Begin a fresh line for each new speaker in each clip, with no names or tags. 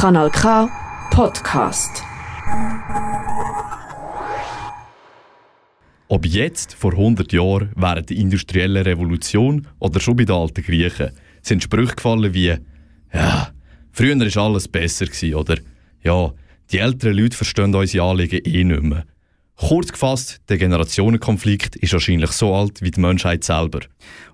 Kanal K Podcast.
Ob jetzt, vor 100 Jahren, während der industriellen Revolution oder schon bei den alten Griechen, sind Sprüche gefallen wie «Ja, früher war alles besser» gewesen, oder «Ja, die älteren Leute verstehen unsere Anliegen eh nicht mehr». Kurz gefasst, der Generationenkonflikt ist wahrscheinlich so alt wie die Menschheit selber.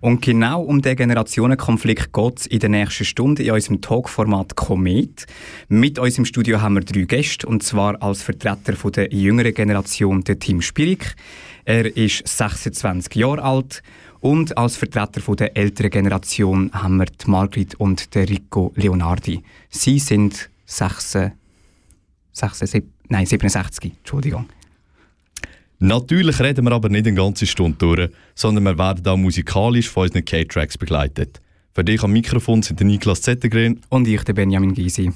Und genau um den Generationenkonflikt geht es in der nächsten Stunde in unserem Talkformat Komet. Mit uns im Studio haben wir drei Gäste, und zwar als Vertreter von der jüngeren Generation, der Tim Spirik. Er ist 26 Jahre alt. Und als Vertreter von der älteren Generation haben wir die Margrit und den Rico Leonardi. Sie sind 6, 6, nein, 67, Entschuldigung.
Natürlich reden wir aber nicht eine ganze Stunde durch, sondern wir werden auch musikalisch von unseren K-Tracks begleitet. Für dich am Mikrofon sind der Niklas Zettergren
und ich, der Benjamin Gysi.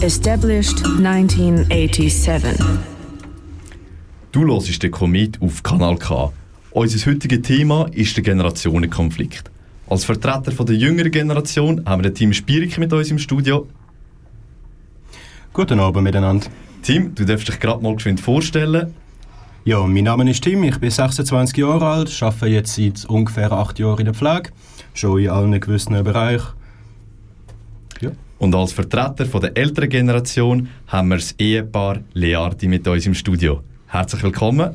Established 1987.
Du hörst den Komet auf Kanal K. Unser heutiges Thema ist der Generationenkonflikt. Als Vertreter von der jüngeren Generation haben wir den Team Spierik mit uns im Studio.
Guten Abend miteinander.
Tim, du darfst dich gerade mal geschwind vorstellen.
Ja, mein Name ist Tim, ich bin 26 Jahre alt, arbeite jetzt seit ungefähr 8 Jahren in der Pflege, schon in allen gewissen Bereichen.
Und als Vertreter von der älteren Generation haben wir das Ehepaar Leardi mit uns im Studio. Herzlich willkommen.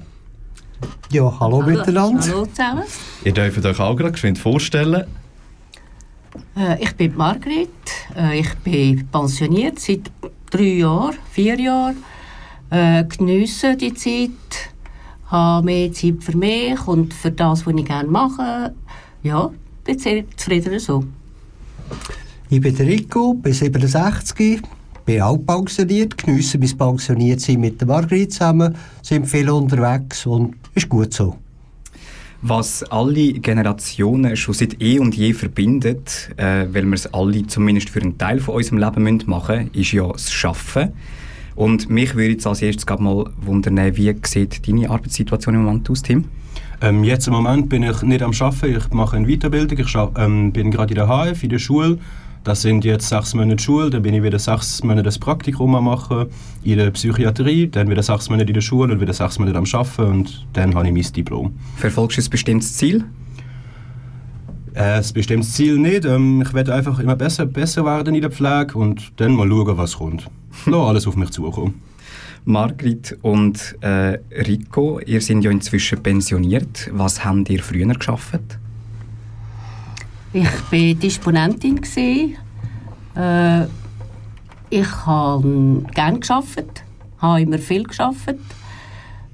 Ja, hallo, hallo miteinander.
Hallo zusammen.
Ihr dürft euch auch gerade geschwind vorstellen.
Äh, ich bin Margret. Äh, ich bin pensioniert seit drei Jahren, vier Jahren. Äh, geniesse die Zeit, habe mehr Zeit für mich und für das, was ich gerne mache. Ja, bin sehr zufrieden so.
Ich bin der Rico, bin 67, bin auch pensioniert, genieße mein pensioniert sein mit der Margrit zusammen, sind viel unterwegs und ist gut so.
Was alle Generationen schon seit eh und je verbindet, äh, weil wir es alle zumindest für einen Teil von unserem Leben machen müssen, ist ja das Schaffen. Und mich würde jetzt als erstes mal wundern, wie sieht deine Arbeitssituation im Moment aus, Tim?
Ähm, jetzt im Moment bin ich nicht am Arbeiten, ich mache eine Weiterbildung, ich ähm, bin gerade in der HF, in der Schule. Das sind jetzt sechs Monate Schule, dann bin ich wieder sechs Monate das Praktikum am machen in der Psychiatrie, dann wieder sechs Monate in der Schule und wieder sechs Monate am Arbeiten und dann habe ich mein Diplom.
Verfolgst du ein bestimmtes Ziel?
Äh, ein bestimmtes Ziel nicht. Ähm, ich werde einfach immer besser, besser werden in der Pflege und dann mal schauen, was kommt. Lass alles auf mich zukommen.
Margrit und äh, Rico, ihr seid ja inzwischen pensioniert. Was habt ihr früher geschafft?
Ich war Disponentin. Äh, ich habe gerne geschafft, habe immer viel geschafft.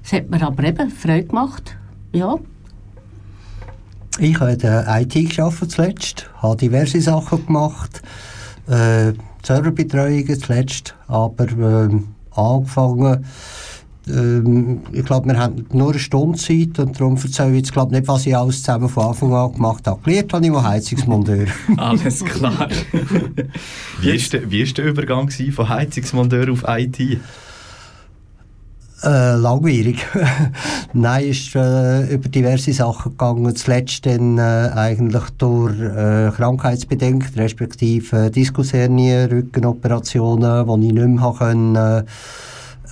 Es hat mir aber eben Freude gemacht. Ja.
Ich habe in der IT geschafft zuletzt, habe diverse Sachen gemacht, äh, Serverbetreuungen zuletzt, aber äh, angefangen. Ähm, ich glaube, wir haben nur eine Stunde Zeit und darum erzähle ich jetzt glaub, nicht, was ich alles zusammen von Anfang an gemacht habe. Gelernt habe ich mal Heizungsmonteur.
Alles klar.
wie, ist der, wie ist der Übergang von Heizungsmonteur auf IT?
Äh, langwierig. Nein, ist äh, über diverse Sachen gegangen. Zuletzt dann äh, eigentlich durch äh, krankheitsbedingt, respektive äh, Diskushernie, Rückenoperationen, die ich nicht mehr können,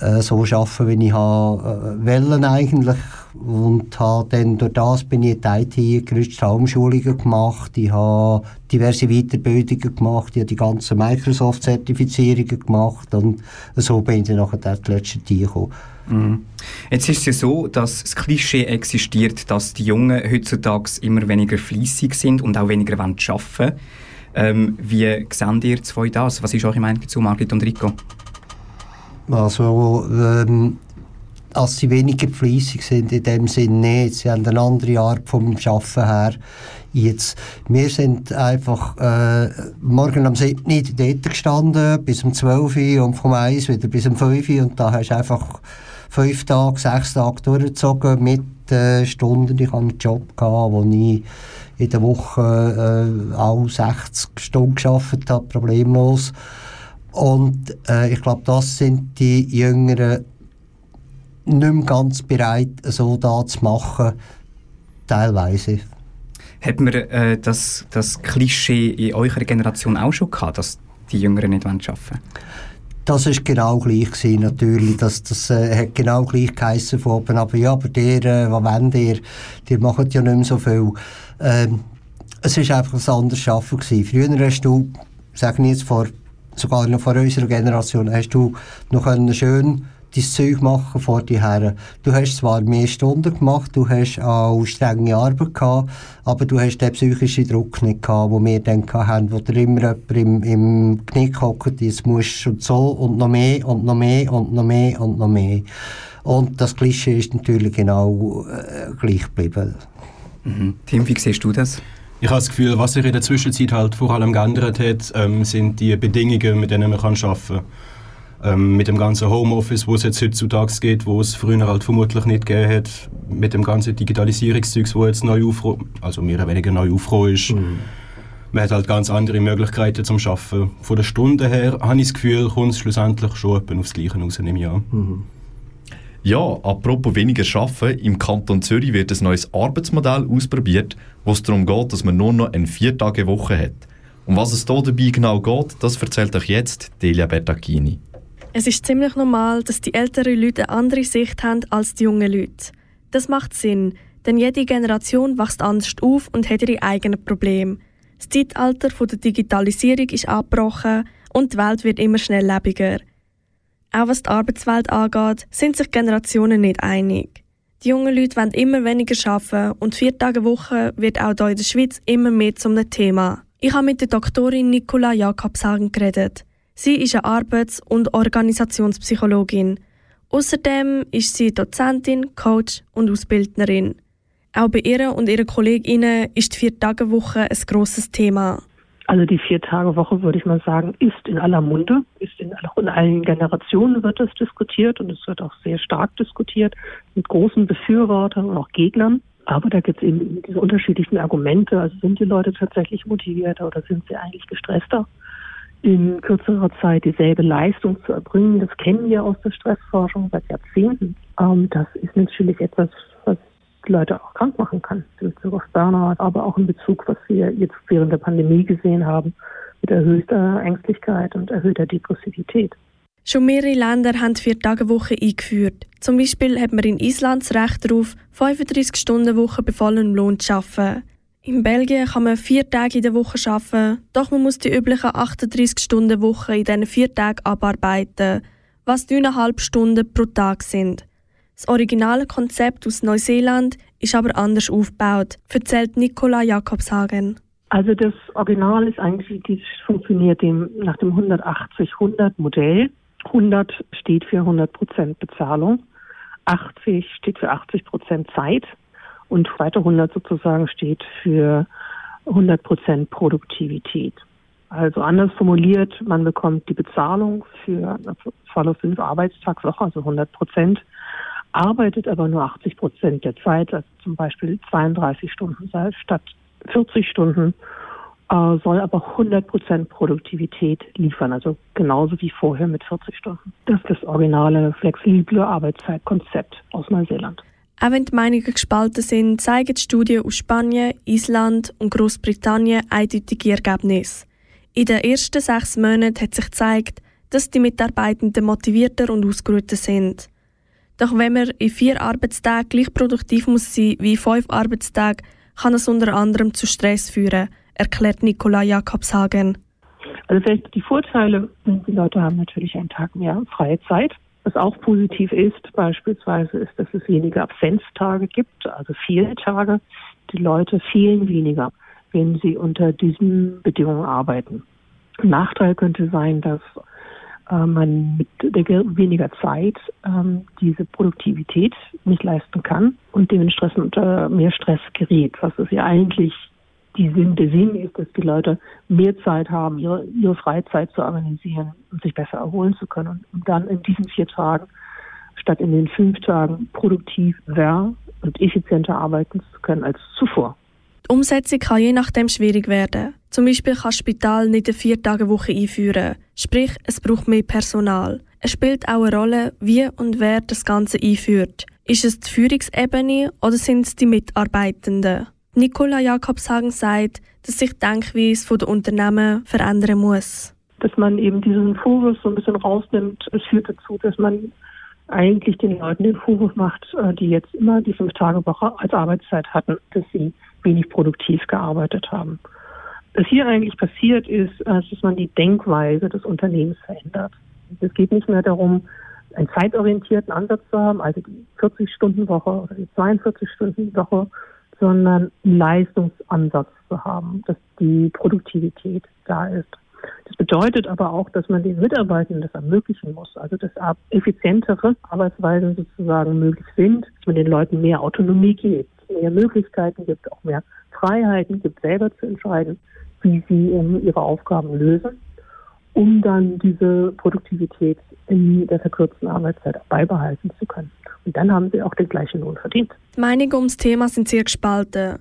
äh, so arbeiten, wie ich habe, äh, wollen eigentlich. Und habe dann durch das bin ich in die IT gerutscht, Umschulungen gemacht, ich habe diverse Weiterbildungen gemacht, ich habe die ganzen Microsoft-Zertifizierungen gemacht und so bin ich dann nachher die letzte Tier gekommen.
Mhm. Jetzt ist es ja so, dass das Klischee existiert, dass die Jungen heutzutage immer weniger fließig sind und auch weniger arbeiten wollen. Ähm, wie seht ihr zwei das? Was ist eure Meinung dazu, Margit und Rico?
Also, ähm, als sie weniger fleissig sind, in dem Sinne nicht. Sie haben eine andere Art vom Arbeiten her. Jetzt, wir sind einfach äh, morgen am 7. dort gestanden, bis um 12 Uhr und vom 1 wieder bis um 5 Uhr und da hast du einfach fünf Tage, sechs Tage durchgezogen mit äh, Stunden. Ich hatte einen Job, gehabt, wo ich in der Woche äh, auch 60 Stunden gearbeitet habe, problemlos. Und äh, ich glaube, das sind die Jüngeren nicht mehr ganz bereit, so da zu machen, teilweise.
Hat man äh, das, das Klischee in eurer Generation auch schon gehabt, dass die Jüngeren nicht arbeiten wollen?
Das ist genau gleich gewesen, natürlich. Das, das äh, hat genau gleich geheissen von oben. Aber ja, aber der, äh, was wollt ihr? Die machen ja nicht mehr so viel. Ähm, es war einfach ein anderes Arbeiten gewesen. Früher hast du, sage ich jetzt vor, sogar noch vor unserer Generation, hast du noch einen schön dein Zeug machen vor dir her. Du hast zwar mehr Stunden gemacht, du hast auch strenge Arbeit gehabt, aber du hast den psychischen Druck nicht gehabt, den wir dann hatten, wo dir immer jemand im, im Knick hockt, jetzt musst und so und noch mehr und noch mehr und noch mehr und noch mehr. Und das Klischee ist natürlich genau äh, gleich geblieben.
Mhm. Tim, wie siehst du das?
Ich habe das Gefühl, was sich in der Zwischenzeit halt vor allem geändert hat, ähm, sind die Bedingungen, mit denen man kann arbeiten kann. Ähm, mit dem ganzen Homeoffice, wo es jetzt heutzutage geht, wo es früher halt vermutlich nicht gegeben hat, mit dem ganzen Digitalisierungszeug, wo jetzt neu aufgekommen, also mehr oder weniger neu aufgekommen ist. Mhm. Man hat halt ganz andere Möglichkeiten zum Arbeiten. Von der Stunde her habe ich das Gefühl, kommt es schlussendlich schon aufs Gleiche raus, ich an. Mhm.
Ja, apropos weniger arbeiten, im Kanton Zürich wird ein neues Arbeitsmodell ausprobiert, wo es darum geht, dass man nur noch eine Viertage-Woche hat. Um was es hier dabei genau geht, das erzählt euch jetzt Delia Bertacchini.
Es ist ziemlich normal, dass die älteren Leute eine andere Sicht haben als die jungen Leute. Das macht Sinn, denn jede Generation wächst anders auf und hat ihre eigenen Probleme. Das Zeitalter der Digitalisierung ist abgebrochen und die Welt wird immer schnelllebiger. Auch was die Arbeitswelt angeht, sind sich Generationen nicht einig. Die jungen Leute wollen immer weniger arbeiten und vier Tage Woche wird auch hier in der Schweiz immer mehr zum Thema. Ich habe mit der Doktorin Nicola Jakobshagen geredet. Sie ist eine Arbeits- und Organisationspsychologin. Außerdem ist sie Dozentin, Coach und Ausbildnerin. Auch bei ihr und ihren Kolleginnen ist die Vier-Tage-Woche ein grosses Thema.
Also die Vier-Tage-Woche, würde ich mal sagen, ist in aller Munde, ist in, in allen Generationen wird das diskutiert und es wird auch sehr stark diskutiert mit großen Befürwortern und auch Gegnern. Aber da gibt es eben diese unterschiedlichen Argumente. Also sind die Leute tatsächlich motivierter oder sind sie eigentlich gestresster? in kürzerer Zeit dieselbe Leistung zu erbringen. Das kennen wir aus der Stressforschung seit Jahrzehnten. Ähm, das ist natürlich etwas, was die Leute auch krank machen kann, in Bezug auf Burnout, aber auch in Bezug, was wir jetzt während der Pandemie gesehen haben, mit erhöhter Ängstlichkeit und erhöhter Depressivität.
Schon mehrere Länder haben die Vier-Tage-Woche eingeführt. Zum Beispiel hat man in Island das Recht darauf, 35-Stunden-Woche bei vollem Lohn zu arbeiten. In Belgien kann man vier Tage in der Woche arbeiten, doch man muss die üblichen 38-Stunden-Woche in diesen vier Tagen abarbeiten, was 9,5 Stunden pro Tag sind. Das originale Konzept aus Neuseeland ist aber anders aufgebaut, erzählt Nicola Jakobshagen.
Also das Original ist eigentlich, das funktioniert dem, nach dem 180-100-Modell. 100 steht für 100% Bezahlung, 80 steht für 80% Zeit und weiter 100 sozusagen steht für 100% Produktivität. Also anders formuliert, man bekommt die Bezahlung für volle fünf Arbeitstagswoche, also 100 Prozent, arbeitet aber nur 80 Prozent der Zeit, also zum Beispiel 32 Stunden statt 40 Stunden, äh, soll aber 100 Prozent Produktivität liefern, also genauso wie vorher mit 40 Stunden. Das ist das originale flexible Arbeitszeitkonzept aus Neuseeland.
Auch wenn die Meinungen gespalten sind, zeigen die Studien aus Spanien, Island und Großbritannien eindeutige Ergebnisse. In den ersten sechs Monaten hat sich gezeigt, dass die Mitarbeitenden motivierter und ausgeruhter sind. Doch wenn man in vier Arbeitstagen gleich produktiv muss sein wie fünf Arbeitstagen, kann es unter anderem zu Stress führen, erklärt Nicola Jakobshagen.
Also vielleicht die Vorteile, die Leute haben natürlich einen Tag mehr freie Zeit. Was auch positiv ist, beispielsweise, ist, dass es weniger Absenztage gibt, also viele Tage. Die Leute fehlen weniger, wenn sie unter diesen Bedingungen arbeiten. Ein Nachteil könnte sein, dass man mit weniger Zeit ähm, diese Produktivität nicht leisten kann und dementsprechend unter mehr Stress gerät, was es ja eigentlich die Sinn, der Sinn ist, dass die Leute mehr Zeit haben, ihre, ihre Freizeit zu organisieren und sich besser erholen zu können und dann in diesen vier Tagen statt in den fünf Tagen produktiver und effizienter arbeiten zu können als zuvor.
Die Umsetzung kann je nachdem schwierig werden. Zum Beispiel kann das Spital nicht eine Vier-Tage-Woche einführen, sprich es braucht mehr Personal. Es spielt auch eine Rolle, wie und wer das Ganze einführt. Ist es die Führungsebene oder sind es die Mitarbeitenden? Nicola Jakobshagen sagt, dass sich die Denkweise der Unternehmen verändern muss.
Dass man eben diesen Vorwurf so ein bisschen rausnimmt, es führt dazu, dass man eigentlich den Leuten den Vorwurf macht, äh, die jetzt immer die Fünf-Tage-Woche als Arbeitszeit hatten, dass sie wenig produktiv gearbeitet haben. Was hier eigentlich passiert ist, äh, dass man die Denkweise des Unternehmens verändert. Es geht nicht mehr darum, einen zeitorientierten Ansatz zu haben, also die 40-Stunden-Woche oder die 42-Stunden-Woche, sondern einen Leistungsansatz zu haben, dass die Produktivität da ist. Das bedeutet aber auch, dass man den Mitarbeitenden das ermöglichen muss, also dass effizientere Arbeitsweisen sozusagen möglich sind, dass man den Leuten mehr Autonomie gibt, mehr Möglichkeiten gibt, auch mehr Freiheiten gibt, selber zu entscheiden, wie sie ähm, ihre Aufgaben lösen, um dann diese Produktivität in der verkürzten Arbeitszeit beibehalten zu können. Und dann haben sie auch den gleichen Lohn verdient.
Die Meinungen ums Thema sind sehr gespalten.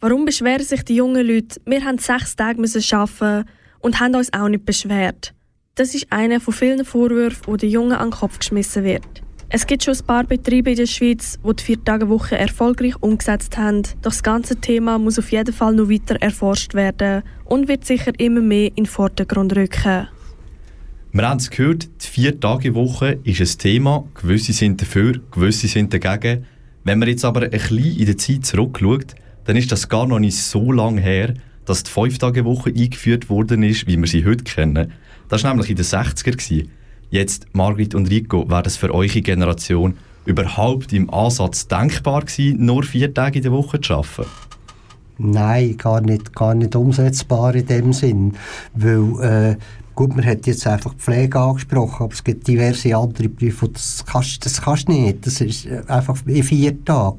Warum beschweren sich die jungen Leute? Wir haben sechs Tage müssen arbeiten und haben uns auch nicht beschwert. Das ist einer von vielen Vorwürfen, die den Jungen an den Kopf geschmissen wird. Es gibt schon ein paar Betriebe in der Schweiz, die die Vier-Tage-Woche erfolgreich umgesetzt haben. Doch das ganze Thema muss auf jeden Fall noch weiter erforscht werden und wird sicher immer mehr in den Vordergrund rücken.
Wir haben es gehört, die Vier-Tage-Woche ist ein Thema. Gewisse sind dafür, gewisse sind dagegen. Wenn man jetzt aber ein bisschen in der Zeit zurückschaut, dann ist das gar noch nicht so lange her, dass die Fünf-Tage-Woche eingeführt worden ist, wie wir sie heute kennen. Das war nämlich in den 60er. Jetzt, Margrit und Rico, wäre das für eure Generation überhaupt im Ansatz denkbar gewesen, nur vier Tage in der Woche zu arbeiten?
Nein, gar nicht, gar nicht umsetzbar in dem Sinn, weil äh, Gut, man hat jetzt einfach die Pflege angesprochen, aber es gibt diverse andere Berufe, das kannst, das kannst du nicht. Das ist äh, einfach in vier Tagen.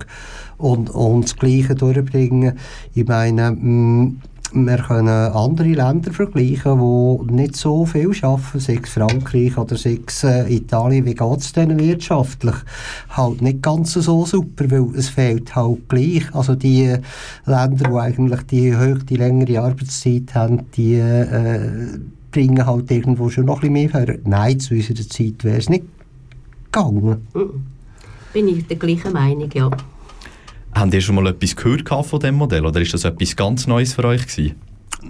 Und, und das Gleiche durchbringen. Ich meine, mh, mm, wir können andere Länder vergleichen, die nicht so viel arbeiten, sei es Frankreich oder sei es äh, Italien. Wie geht es denen wirtschaftlich? Halt nicht ganz so super, weil es fehlt halt gleich. Also die Länder, die eigentlich die, hoch, die längere Arbeitszeit haben, die äh, bringen halt irgendwo schon noch ein bisschen mehr her. Nein, zu unserer Zeit wäre es nicht gegangen.
Bin ich der gleichen Meinung, ja.
Habt ihr schon mal etwas gehört von diesem Modell oder ist das etwas ganz Neues für euch gewesen?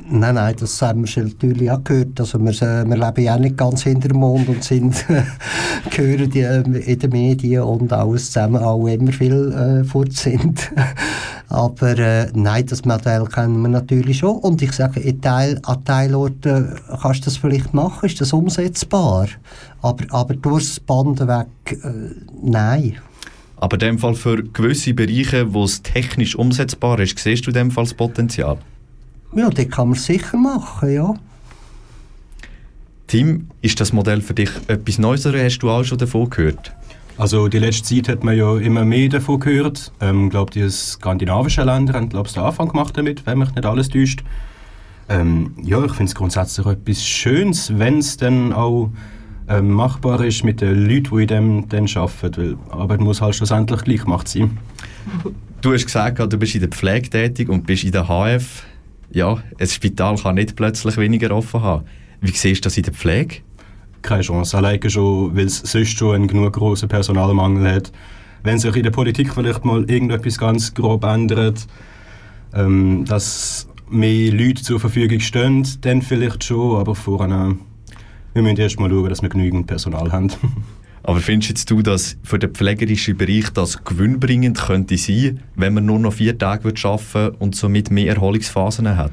Nein, nein, das haben wir schon natürlich auch gehört. Also wir, wir leben ja nicht ganz hinter dem Mond und sind, hören die äh, in den Medien und alles zusammen auch immer viel äh, fort sind. Aber äh, nein, das Modell kennen wir natürlich schon. Und ich sage, in Teil, an Teilorten kannst du das vielleicht machen, ist das umsetzbar. Aber, aber durchs Band weg, äh, nein.
Aber in dem Fall für gewisse Bereiche, wo es technisch umsetzbar ist, siehst du in dem Fall das Potenzial?
Ja, das kann man sicher machen, ja.
Tim, ist das Modell für dich etwas Neues oder hast du auch schon davon gehört?
Also die letzte Zeit hat man ja immer mehr davon gehört. Ich ähm, glaube, die skandinavischen Länder haben glaub, den Anfang gemacht damit, wenn mich nicht alles täuscht. Ähm, ja, ich finde es grundsätzlich etwas Schönes, wenn es dann auch ähm, machbar ist mit den Leuten, die in dem dann arbeiten. Weil Arbeit muss halt schlussendlich gleich gemacht sein.
Du hast gesagt, du bist in der Pflege tätig und bist in der HF. Ja, ein Spital kann nicht plötzlich weniger offen haben. Wie siehst du das in der Pflege?
Keine Chance. Alleine schon, weil es sonst schon einen genug großen Personalmangel hat. Wenn sich in der Politik vielleicht mal irgendetwas ganz grob ändert, ähm, dass mehr Leute zur Verfügung stehen, dann vielleicht schon, aber vorher wir müssen erst mal schauen, dass wir genügend Personal haben.
Aber findest du, dass für den pflegerischen Bereich das gewinnbringend könnte sein, wenn man nur noch vier Tage arbeiten würde und somit mehr Erholungsphasen hat?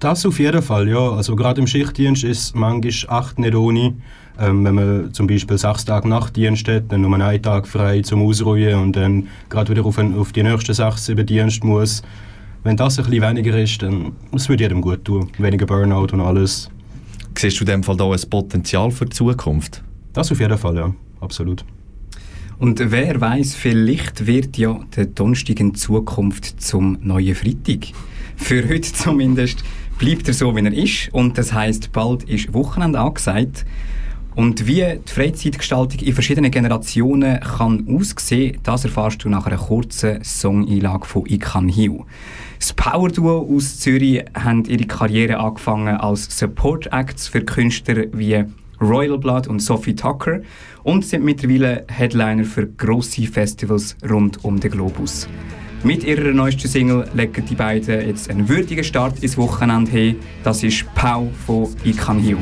Das auf jeden Fall, ja. Also gerade im Schichtdienst ist manchmal acht nicht ohne. Ähm, wenn man zum Beispiel sechs Tage Nachtdienst hat, dann nur einen Tag frei zum Ausruhen und dann gerade wieder auf, ein, auf die nächsten sechs, sieben Dienst muss. Wenn das ein bisschen weniger ist, dann es würde jedem gut tun. Weniger Burnout und alles.
Siehst du in dem Fall da ein Potenzial für die Zukunft?
Das auf jeden Fall, ja. Absolut.
Und wer weiß, vielleicht wird ja der Donnerstag in Zukunft zum neuen Freitag. Für heute zumindest bleibt er so, wie er ist. Und das heißt, bald ist Wochenende angesagt. Und wie die Freizeitgestaltung in verschiedenen Generationen kann aussehen, das erfährst du nach einer kurzen Songeinlage von Ikan Hiu. Das Power Duo aus Zürich haben ihre Karriere angefangen als Support Acts für Künstler wie Royal Blood und Sophie Tucker und sind mittlerweile Headliner für grosse Festivals rund um den Globus. Mit ihrer neuesten Single legen die beiden jetzt einen würdigen Start ins Wochenende hin. Das ist Pau von Ikan Hiu.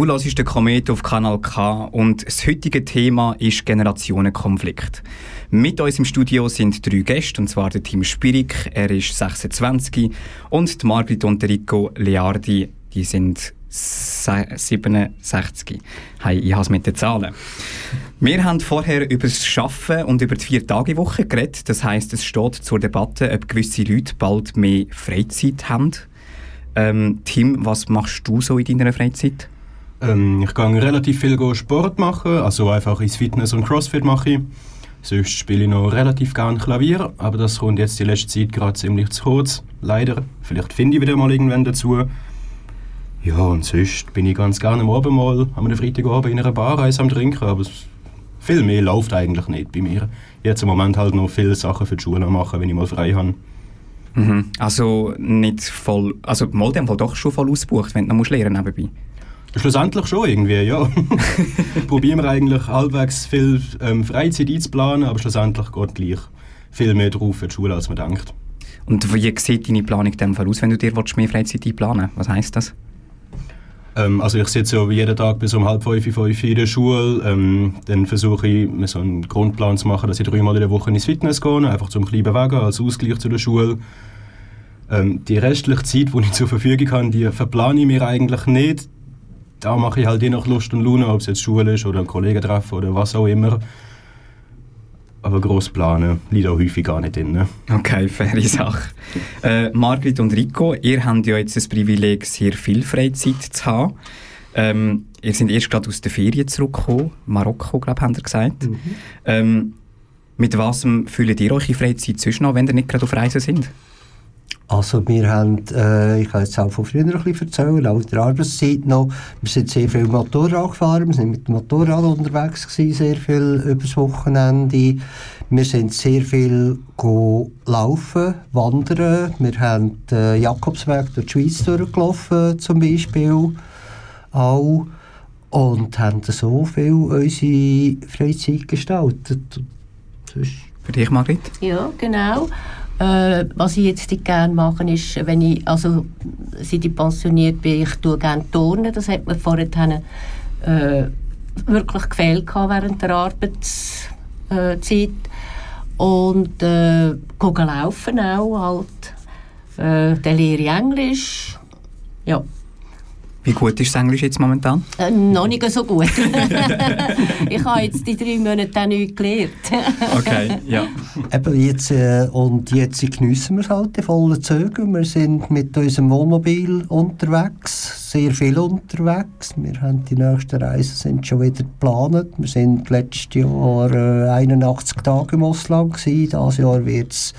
Du hörst den Komet auf Kanal K und das heutige Thema ist Generationenkonflikt. Mit uns im Studio sind drei Gäste, und zwar der Tim Spirik, er ist 26, und die Margrit und Rico Leardi, die sind 67. Hey, ich habe es mit den Zahlen. Wir haben vorher über das Schaffen und über die Vier-Tage-Woche geredet. Das heißt, es steht zur Debatte, ob gewisse Leute bald mehr Freizeit haben. Ähm, Tim, was machst du so in deiner Freizeit?
Ähm, ich gehe relativ viel Sport machen, also einfach ins Fitness und Crossfit mache ich. Sonst spiele ich noch relativ gerne Klavier, aber das kommt jetzt die letzte Zeit gerade ziemlich zu kurz, leider. Vielleicht finde ich wieder mal irgendwann dazu. Ja, und sonst bin ich ganz gerne am Abend mal am Freitagabend in einer Bar eins am Trinken, aber viel mehr läuft eigentlich nicht bei mir. Jetzt im Moment halt noch viele Sachen für die Schule machen, wenn ich mal frei habe.
Mhm. Also nicht voll, also mal dem Fall doch schon voll ausgebucht, wenn du noch lernen nebenbei.
Schlussendlich schon irgendwie, ja. Probieren wir eigentlich halbwegs viel ähm, Freizeit einzuplanen, aber schlussendlich geht gleich viel mehr drauf für die Schule, als man denkt.
Und wie sieht deine Planung Fall aus, wenn du dir mehr Freizeit einplanen Was heisst das?
Ähm, also ich sitze ja jeden Tag bis um halb fünf, fünf in der Schule. Ähm, dann versuche ich, mir so einen Grundplan zu machen, dass ich dreimal in der Woche ins Fitness gehe, einfach zum kleinen Bewegen als Ausgleich zu der Schule. Ähm, die restliche Zeit, die ich zur Verfügung habe, die verplane ich mir eigentlich nicht da mache ich halt je nach Lust und Laune, ob es jetzt Schule ist oder ein Kollegen treffen oder was auch immer. Aber gross planen liegt auch häufig gar nicht drin. Ne?
Okay, faire Sache. äh, Margrit und Rico, ihr habt ja jetzt das Privileg, sehr viel Freizeit zu haben. Ähm, ihr seid erst gerade aus der Ferien zurückgekommen. Marokko, glaube ich, habt ihr gesagt. Mhm. Ähm, mit was fühlt ihr euch in Freizeit zwischen noch, wenn ihr nicht gerade auf Reisen sind?
Also wir haben, äh, ich kann jetzt auch von früher ein bisschen erzählen, auch in der Arbeitszeit noch, wir sind sehr viel Motorrad gefahren, wir sind mit dem Motorrad unterwegs gewesen, sehr viel übers Wochenende. Wir sind sehr viel laufen, wandern, wir haben den Jakobsweg durch die Schweiz durchgelaufen zum Beispiel auch und haben so viel unsere Freizeit gestaltet.
Für dich, Margrit?
Ja, genau. Äh, was ich jetzt gerne mache, ist, wenn ich, also seit ich pensioniert bin, ich tue gerne turnen. Das hat mir vorher äh, wirklich gefehlt während der Arbeitszeit. Und äh, laufen auch halt. Äh, dann lehre ich Englisch. Ja.
Wie gut ist das Englisch jetzt momentan?
Äh, noch nicht so gut. ich habe jetzt die drei Monate nicht gelernt.
okay, ja.
Eben jetzt, äh, und jetzt geniessen wir es halt in vollen Zügen. Wir sind mit unserem Wohnmobil unterwegs, sehr viel unterwegs. Wir haben die nächsten Reisen sind schon wieder geplant. Wir sind letztes Jahr äh, 81 Tage im Ausland gewesen. Dieses Jahr wird es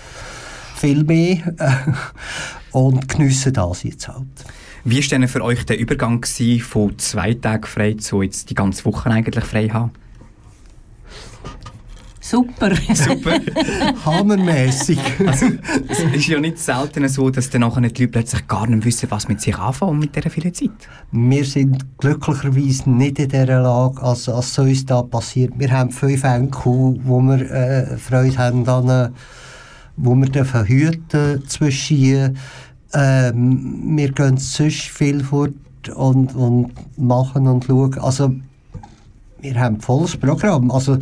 viel mehr. und geniessen das jetzt halt.
Wie war denn für euch der Übergang von zwei Tagen frei zu jetzt die ganze Woche eigentlich frei haben?
Super.
Super.
Hammermäßig.
Also, es ist ja nicht selten so, dass dann nachher die Leute plötzlich gar nicht wissen, was mit sich anfangen mit dieser vielen Zeit.
Wir sind glücklicherweise nicht in dieser Lage, als, als so uns da passiert. Wir haben fünf Enkel, wo wir äh, Freude haben, an, äh, wo wir dürfen hüten zwischen ähm, wir gehen sonst viel fort und, und machen und schauen. Also, wir haben volles Programm. Also,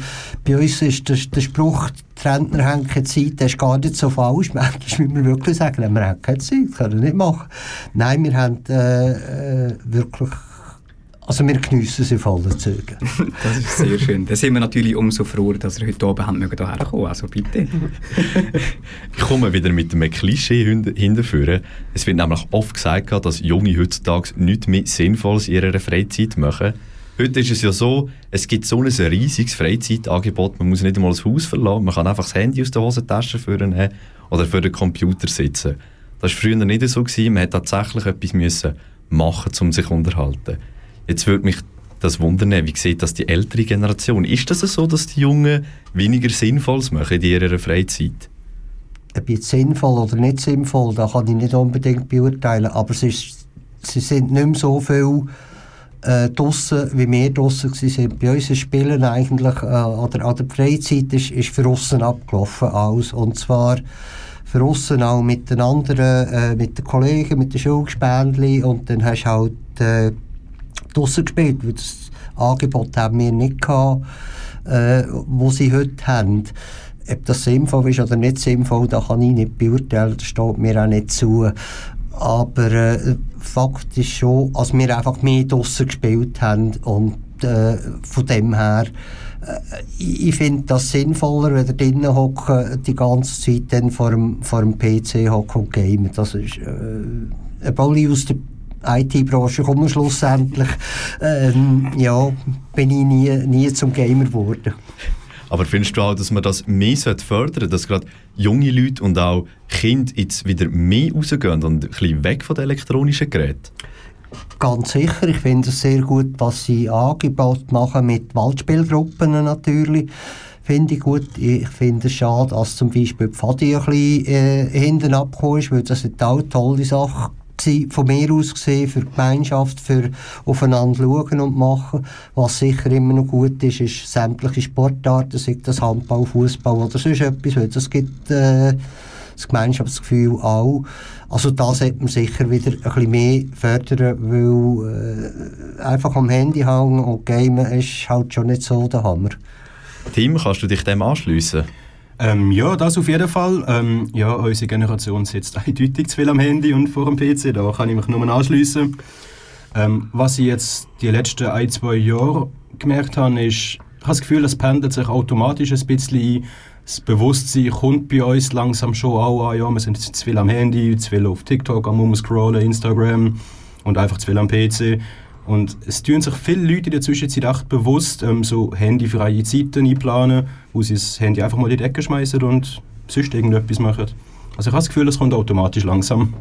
bei uns ist der, der Spruch, die Rentner haben keine Zeit, das ist gar nicht so falsch. Manchmal müssen wir wirklich sagen, wir haben keine Zeit, können wir nicht machen. Nein, wir haben äh, äh wirklich also wir geniessen sie vollen Zügen.
das ist sehr schön. Da sind wir natürlich umso froher, dass wir heute oben haben mögen hierher kommen. Also bitte.
ich komme wieder mit einem Klischee hinterführen. Es wird nämlich oft gesagt, dass Junge heutzutage nichts mehr Sinnvolles in ihrer Freizeit machen. Heute ist es ja so, es gibt so ein riesiges Freizeitangebot, man muss nicht einmal das Haus verlassen, man kann einfach das Handy aus der Hosentasche führen oder für den Computer sitzen. Das war früher nicht so, gewesen. man musste tatsächlich etwas müssen machen, um sich zu unterhalten. Jetzt würde mich das wundern, wie sieht das die ältere Generation? Ist das so, dass die Jungen weniger Sinnvolles machen in ihrer Freizeit?
Ob jetzt sinnvoll oder nicht sinnvoll, das kann ich nicht unbedingt beurteilen, aber es ist, sie sind nicht mehr so viel äh, draussen, wie wir draussen waren. Bei uns ist Spielen eigentlich, äh, oder, oder die Freizeit ist, ist für aussen abgelaufen alles. Und zwar für aussen auch mit den anderen, äh, mit den Kollegen, mit den Schulgespendli und dann hast du halt äh, draussen gespielt, weil das Angebot haben wir nicht gehabt, äh, wo sie heute haben. Ob das sinnvoll ist oder nicht sinnvoll, da kann ich nicht beurteilen, das steht mir auch nicht zu. Aber äh, Fakt ist schon, dass wir einfach mehr draussen gespielt haben und äh, von dem her äh, ich, finde das sinnvoller, wenn ihr drinnen hocken, die ganze Zeit dann vor dem, vor dem PC hocken und gamen. Das ist, äh, obwohl aus der IT-Branche komme schlussendlich, ähm, ja, bin ich nie, nie zum Gamer geworden.
Aber findest du auch, dass man das mehr fördern sollte, dass gerade junge Leute und auch Kinder jetzt wieder mehr rausgehen und ein bisschen weg von den elektronischen Geräten?
Ganz sicher. Ich finde es sehr gut, was sie Angebote machen mit Waldspielgruppen natürlich. Finde ich gut. Ich finde es schade, dass zum Beispiel die Pfadi ein bisschen äh, hinten abgekommen ist, weil das eine tolle Sache von mir aus gesehen, für die Gemeinschaft, für aufeinander schauen und machen. Was sicher immer noch gut ist, ist sämtliche Sportarten, sei das Handball, Fußball oder sonst etwas, das gibt äh, das Gemeinschaftsgefühl auch. Also da sollte man sicher wieder ein bisschen mehr fördern, weil äh, einfach am Handy hängen und gamen ist halt schon nicht so der Hammer.
Tim, kannst du dich dem anschließen?
Ähm, ja, das auf jeden Fall. Ähm, ja, unsere Generation sitzt eindeutig zu viel am Handy und vor dem PC, da kann ich mich nur anschließen. Ähm, was ich jetzt die letzten ein, zwei Jahre gemerkt habe, ist, ich habe das Gefühl, es pendelt sich automatisch ein bisschen ein. Das Bewusstsein kommt bei uns langsam schon auch an. Ja, wir sind zu viel am Handy, zu viel auf TikTok am Umscrollen, Instagram und einfach zu viel am PC. Und es tun sich viele Leute in der Zwischenzeit echt bewusst ähm, so handyfreie Zeiten einplanen, wo sie das Handy einfach mal in die Ecke schmeißen und sonst irgendetwas machen. Also ich habe das Gefühl, es kommt automatisch langsam.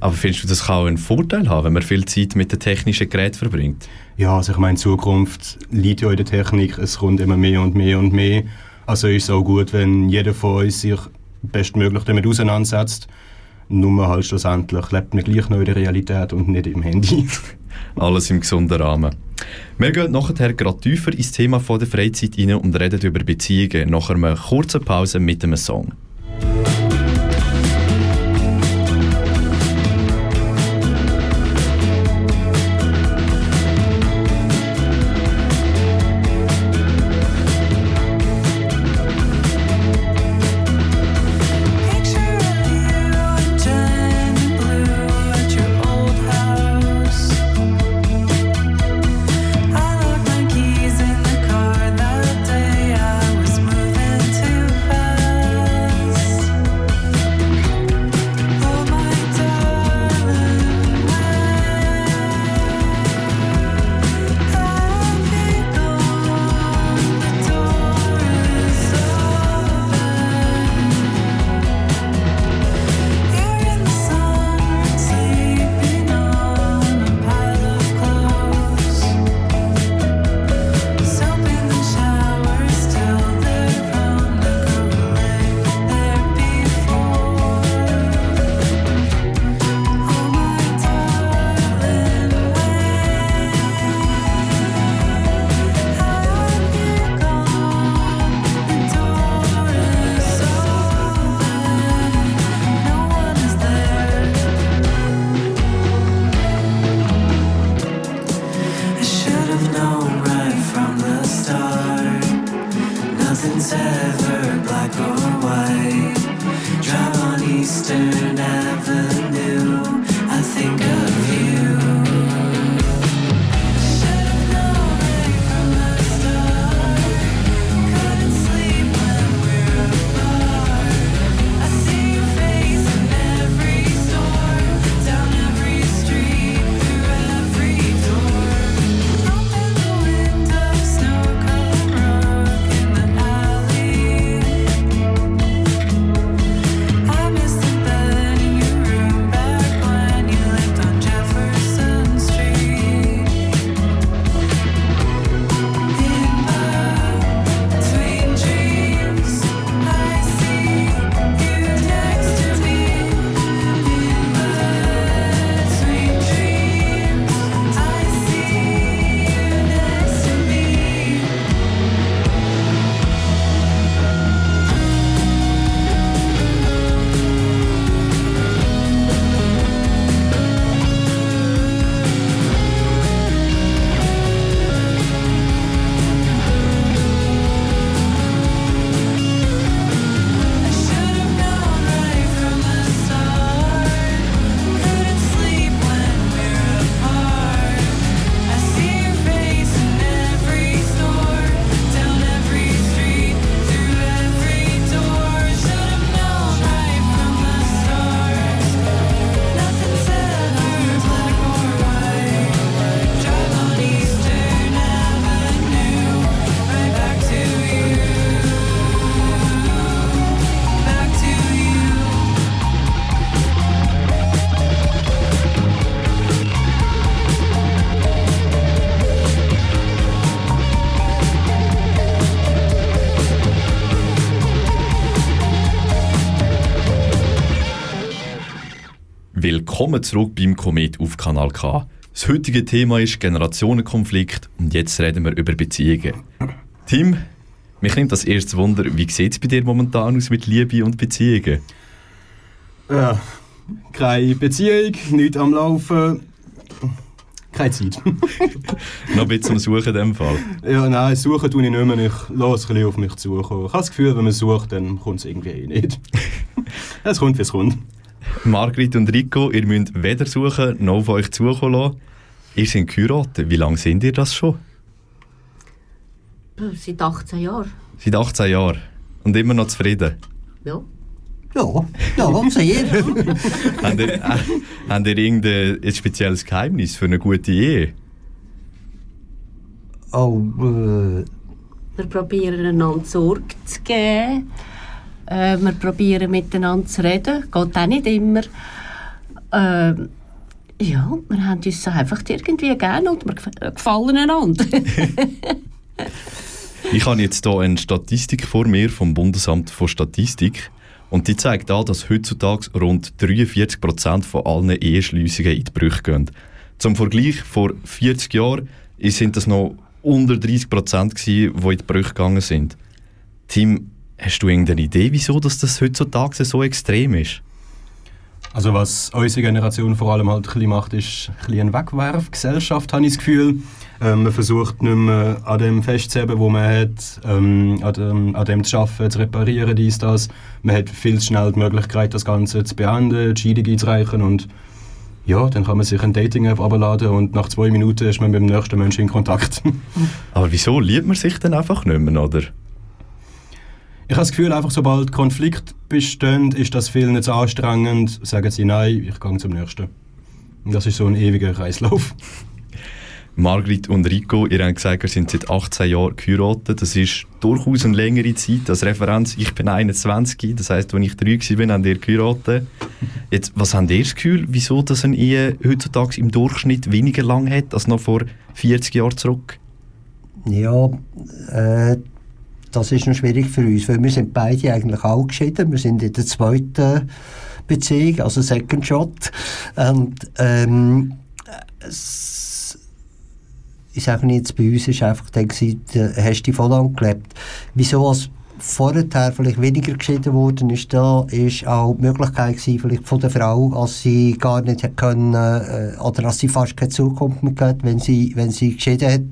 Aber findest du, das kann auch einen Vorteil haben, wenn man viel Zeit mit den technischen Geräten verbringt?
Ja, also ich meine, Zukunft liegt ja in der Technik, es kommt immer mehr und mehr und mehr. Also ist es auch gut, wenn jeder von uns sich bestmöglich damit auseinandersetzt. Nur halt schlussendlich lebt man gleich noch in der Realität und nicht im Handy.
Alles im gesunden Rahmen. Wir gehen nachher gerade tiefer ins Thema von der Freizeit rein und reden über Beziehungen nach einer kurzen Pause mit einem Song.
Willkommen zurück beim Komet auf Kanal K. Das heutige Thema ist Generationenkonflikt und jetzt reden wir über Beziehungen. Tim, mich nimmt das erste Wunder, wie sieht es bei dir momentan aus mit Liebe und Beziehungen?
Ja, keine Beziehung, nichts am Laufen, keine Zeit.
Noch ein bisschen am Suchen in dem Fall.
ja, nein, suchen tue ich nicht mehr. Ich lasse ein bisschen auf mich zukommen. Ich habe das Gefühl, wenn man sucht, dann kommt es irgendwie eh nicht. es kommt, wie es kommt.
Margrit und Rico, ihr müsst weder suchen noch auf euch zukommen lassen. Ihr seid geheiratet. Wie lange sind ihr das schon?
Seit 18 Jahren.
Seit 18 Jahren. Und immer noch zufrieden.
Ja.
Ja, ja, sehr.
habt, ihr, äh, habt ihr irgendein spezielles Geheimnis für eine gute Ehe?
oh, äh,
Wir probieren einander Sorge zu geben. Äh, wir probieren miteinander zu reden. Geht auch nicht immer. Äh, ja, wir haben uns einfach irgendwie gerne und wir gef- gefallen einander.
Ich habe jetzt hier eine Statistik vor mir vom Bundesamt für Statistik und die zeigt an, dass heutzutage rund 43% von allen Eheschliessungen in die Brüche gehen. Zum Vergleich, vor 40 Jahren sind das noch unter 30% gewesen, die in die Brüche gegangen sind. Tim, hast du irgendeine Idee, wieso dass das heutzutage so extrem ist?
Also was unsere Generation vor allem halt ein macht, ist ein eine Wegwerfgesellschaft, habe ich das Gefühl. Ähm, man versucht nicht mehr an dem festzuheben, wo man hat, ähm, an, dem, an dem zu arbeiten, zu reparieren, dies, das. Man hat viel zu schnell die Möglichkeit, das Ganze zu beenden, die Scheidung einzureichen und ja, dann kann man sich eine Dating-App abladen und nach zwei Minuten ist man mit dem nächsten Menschen in Kontakt.
Aber wieso liebt man sich dann einfach nicht mehr, oder?
Ich habe das Gefühl, einfach sobald Konflikt besteht, ist das viel nicht so anstrengend. Sagen sie nein, ich gehe zum nächsten. Und das ist so ein ewiger Kreislauf.
Margrit und Rico, ihr habt gesagt, ihr sind seit 18 Jahren geheiratet. Das ist durchaus eine längere Zeit. Als Referenz, ich bin 21, das heisst, als ich 3 war, bin, habt ihr geheiratet. Jetzt, was habt ihr das Gefühl, wieso das eine Ehe heutzutage im Durchschnitt weniger lang hat als noch vor 40 Jahren zurück?
ja, äh, das ist noch schwierig für uns, weil wir sind beide eigentlich auch geschieden. Wir sind in der zweiten Beziehung, also Second Shot. Und ähm, es, ich sage jetzt bei uns ist einfach dann hast du voll angelebt. Wieso als vorher vielleicht weniger geschieden worden ist, da ist auch die Möglichkeit gewesen, vielleicht von der Frau, als sie gar nicht hätte können, äh, oder als sie fast keine Zukunft mehr gehabt, wenn sie, wenn sie geschieden hat.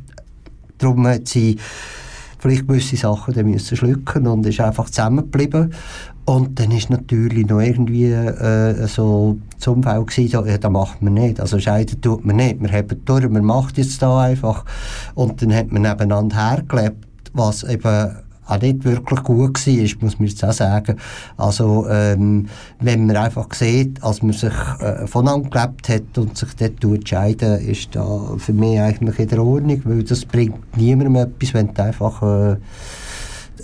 Darum hat sie vielleicht gewisse Sachen dann müssen schlucken und ist einfach zusammengeblieben. Und dann ist natürlich noch irgendwie äh, so das Umfeld gewesen, so, ja, das macht man nicht. Also scheiden tut man nicht. Wir haben durch, man macht jetzt da einfach. Und dann hat man nebeneinander hergelebt, was eben auch nicht wirklich gut war, muss man jetzt auch sagen. Also, ähm, wenn man einfach sieht, als man sich äh, voneinander gelebt hat und sich dort tut scheiden, ist da für mich eigentlich in der Ordnung, weil das bringt niemandem etwas, wenn du einfach äh,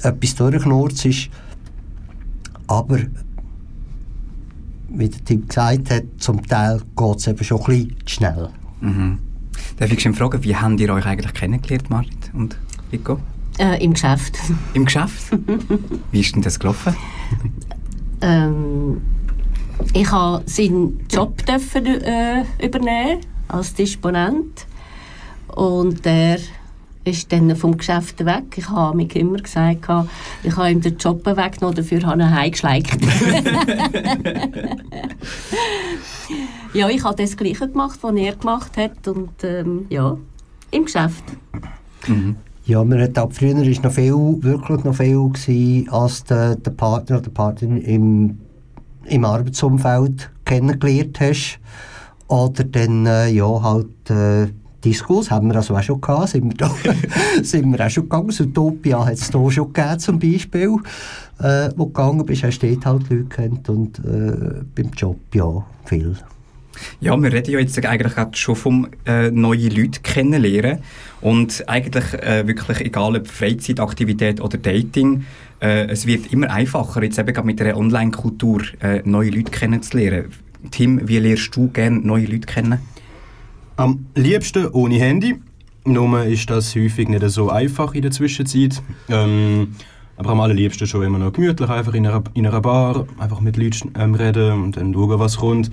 etwas durchknurzt ist. Aber, wie der Tim gesagt hat, zum Teil geht es eben schon ein bisschen schnell.
Mhm. Darf ich schon fragen, wie habt ihr euch eigentlich kennengelernt, Marit und Rico?
Äh, Im Geschäft.
Im Geschäft? Wie ist denn das gelaufen?
Ähm, ich durfte seinen Job dürfen, äh, übernehmen als Disponent. Und er ist dann vom Geschäft weg. Ich habe mir immer gesagt, ich habe ihm den Job weggenommen, dafür habe ich ihn heimgeschleicht. ja, ich habe das Gleiche gemacht, was er gemacht hat. Und ähm, ja, im Geschäft.
Ja, man hat auch früher ist noch viel, wirklich noch viel gewesen, als der, der Partner oder Partnerin im, im Arbeitsumfeld kennengelernt hast. Oder dann, äh, ja, halt, äh, Discos haben wir also auch schon gehabt, sind wir, da, sind wir auch schon gegangen. Utopia hat es hier schon gegeben, zum Beispiel. Äh, wo du gegangen bist, hast du dort halt Leute kennt und äh, beim Job, ja, viel.
Ja, wir reden ja jetzt eigentlich gerade schon vom äh, neue Leute kennenlernen und eigentlich äh, wirklich egal ob Freizeitaktivität oder Dating, äh, es wird immer einfacher jetzt eben gerade mit der Online-Kultur äh, neue Leute kennenzulernen. Tim, wie lernst du gerne neue Leute kennen?
Am liebsten ohne Handy. Nur ist das häufig nicht so einfach in der Zwischenzeit. Ähm, aber am allerliebsten schon immer noch gemütlich, einfach in einer, in einer Bar, einfach mit Leuten ähm, reden und dann schauen, was kommt.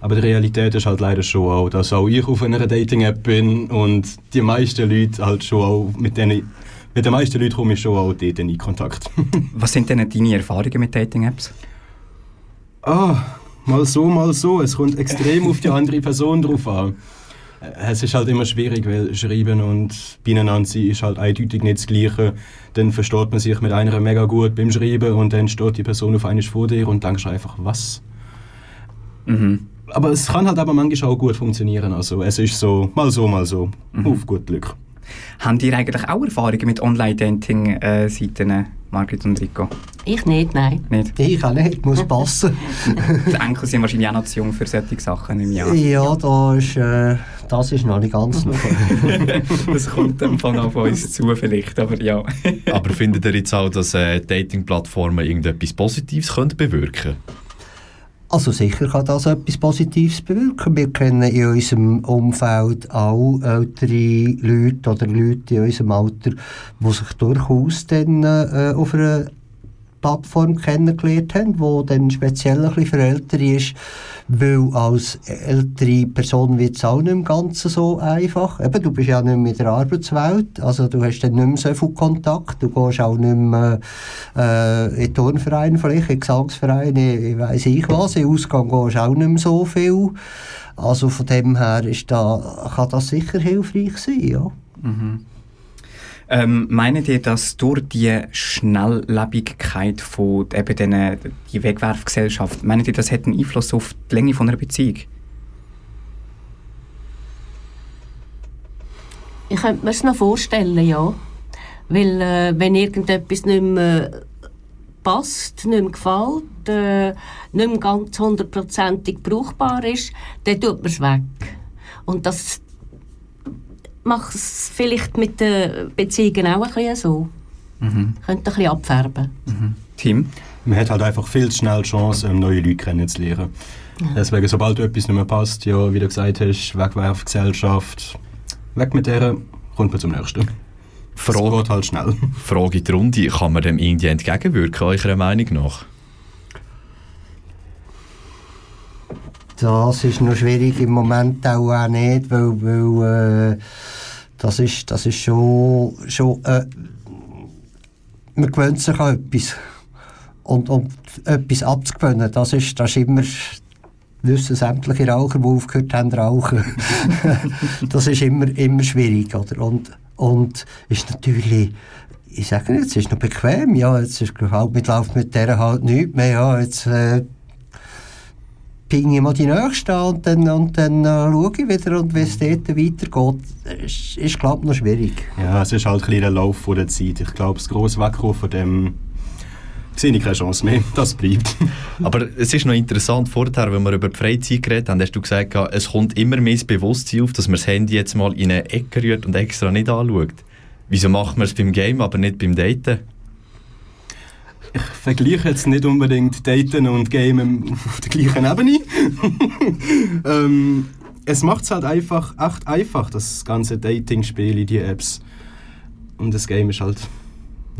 Aber die Realität ist halt leider schon auch, dass auch ich auf einer Dating-App bin und die meisten Leute halt schon auch mit denen mit den meisten Leuten komme ich schon auch dort in Kontakt.
Was sind denn deine Erfahrungen mit Dating-Apps?
Ah, mal so, mal so. Es kommt extrem auf die andere Person drauf an. Äh, es ist halt immer schwierig, weil Schreiben und beieinander sein ist halt eindeutig nicht das Gleiche. Dann versteht man sich mit einer mega gut beim Schreiben und dann steht die Person auf einmal vor dir und denkst einfach, was? Mhm. Aber es kann halt aber manchmal auch gut funktionieren. Also es ist so, mal so, mal so. Mhm. Auf gut Glück.
Habt ihr eigentlich auch Erfahrungen mit Online-Dating-Seiten, äh, Margrit und Rico?
Ich nicht, nein.
Nicht?
Ich auch nicht, muss passen.
die Enkel sind wahrscheinlich auch noch zu jung für solche Sachen im Jahr.
Ja, da ist, äh, das ist noch nicht ganz neu.
das kommt dann von auf uns zu vielleicht, aber ja.
aber findet ihr jetzt auch, dass äh, Dating-Plattformen irgendetwas Positives können bewirken können?
Also sicher kann das etwas Positives bewirken. Wir kennen in unserem Umfeld auch ältere Leute oder Leute in unserem Alter, die sich durchaus dann äh, auf einer Plattform kennengelernt haben, die dann speziell ein bisschen für Ältere ist, weil als ältere Person wird es auch nicht im Ganzen so einfach. Eben, du bist ja nicht mehr in der Arbeitswelt, also du hast dann nicht mehr so viel Kontakt, du gehst auch nicht mehr äh, in Turnverein vielleicht, in Gesangsvereine, ich weiss ich was, in Ausgang gehst du auch nicht mehr so viel. Also von dem her ist da, kann das sicher hilfreich sein, ja. Mhm.
Ähm, meint ihr, dass durch die Schnelllebigkeit von eben den, die Wegwerfgesellschaft, meint ihr, das hat einen Einfluss auf die Länge von einer Beziehung?
Ich könnte mir es noch vorstellen, ja. Weil äh, wenn irgendetwas nicht mehr passt, nicht mehr gefällt, äh, nicht mehr ganz hundertprozentig brauchbar ist, dann tut man es weg. Und das mache es vielleicht mit den Beziehungen auch ein bisschen so. Mhm. Könnte ein bisschen abfärben.
Mhm. Tim?
Man hat halt einfach viel zu schnell die Chance, neue Leute kennenzulernen. Ja. Deswegen, sobald etwas nicht mehr passt, ja, wie du gesagt hast, Wegwerfgesellschaft, weg mit der, kommt man zum nächsten.
Frage,
das geht halt schnell.
Frage in die Runde, kann man dem irgendwie entgegenwirken, eurer Meinung nach?
Das ist noch schwierig im Moment auch, auch nicht, weil, weil äh, das, ist, das ist schon, schon äh, man gewöhnt sich an etwas. Und, und etwas abzugewöhnen, das ist, das ist immer, wissen sämtliche Raucher, die aufgehört haben rauchen. das ist immer, immer schwierig, oder? Und, und ist natürlich, ich sage nicht, es ist noch bequem, ja, jetzt ist halt mit, läuft mit der halt nichts mehr, ja, jetzt, äh, ping ich mal die nächste und dann, und dann äh, schaue ich wieder und wie es dort weitergeht, ist, ist glaube ich, noch schwierig.
Ja, es ist halt ein der Lauf der Zeit. Ich glaube, das grosse Wegkommen von dem sehe ich keine Chance mehr. Das bleibt.
Aber es ist noch interessant, vorher, wenn wir über die Freizeit geredet haben, hast du gesagt, es kommt immer mehr das Bewusstsein auf, dass man das Handy jetzt mal in eine Ecke rührt und extra nicht anschaut. Wieso macht man es beim Game, aber nicht beim Daten?
Ich vergleiche jetzt nicht unbedingt Daten und Gamen auf der gleichen Ebene. ähm, es macht es halt einfach, echt einfach, das ganze Dating-Spiel, die Apps. Und das Game ist halt,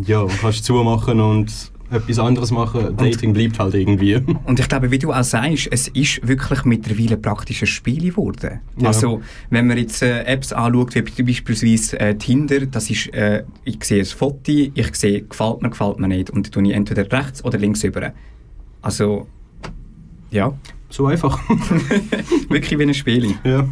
ja, kannst zumachen und etwas anderes machen. Dating bleibt halt irgendwie.
Und ich glaube, wie du auch sagst, es ist wirklich mittlerweile praktisch ein Spiel geworden. Ja. Also, wenn man jetzt äh, Apps anschaut, wie beispielsweise äh, Tinder, das ist, äh, ich sehe ein Foto, ich sehe, gefällt mir, gefällt mir nicht. Und dann tue ich entweder rechts oder links über. Also, ja.
So einfach.
wirklich wie ein Spiel.
Ja.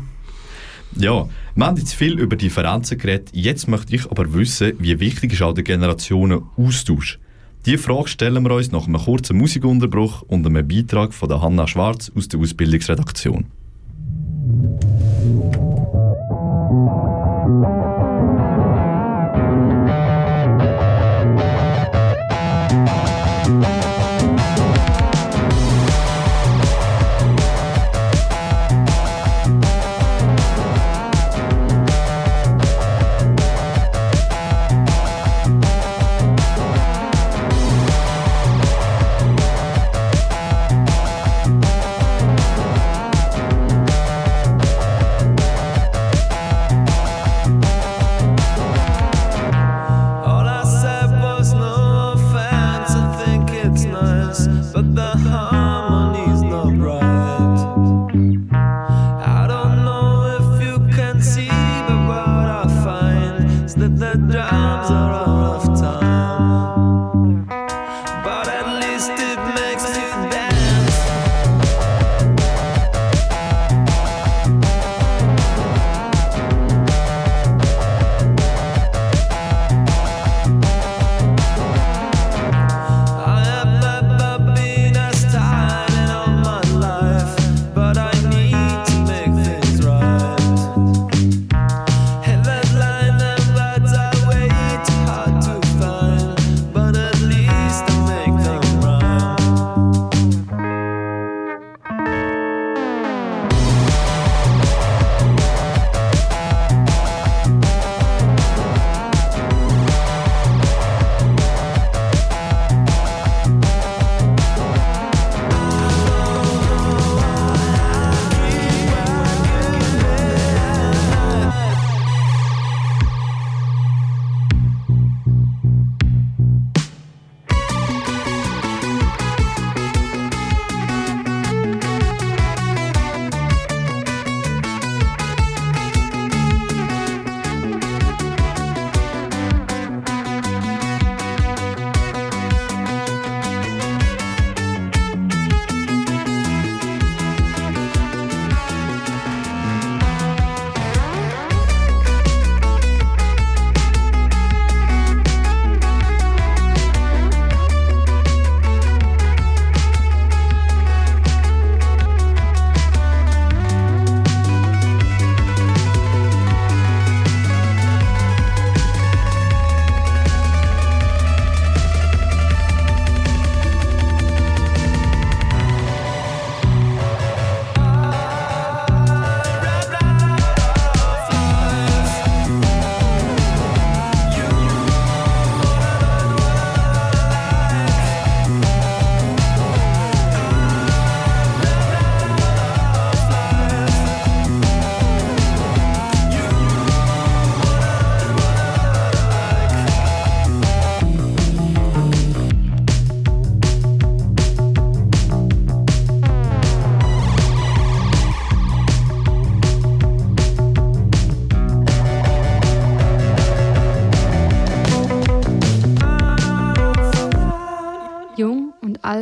Ja, wir haben jetzt viel über Differenzen geredet. Jetzt möchte ich aber wissen, wie wichtig ist auch der Generationen-Austausch. Diese Frage stellen wir uns nach einem kurzen Musikunterbruch und einem Beitrag von der Hanna Schwarz aus der Ausbildungsredaktion.
that the drums are
off time.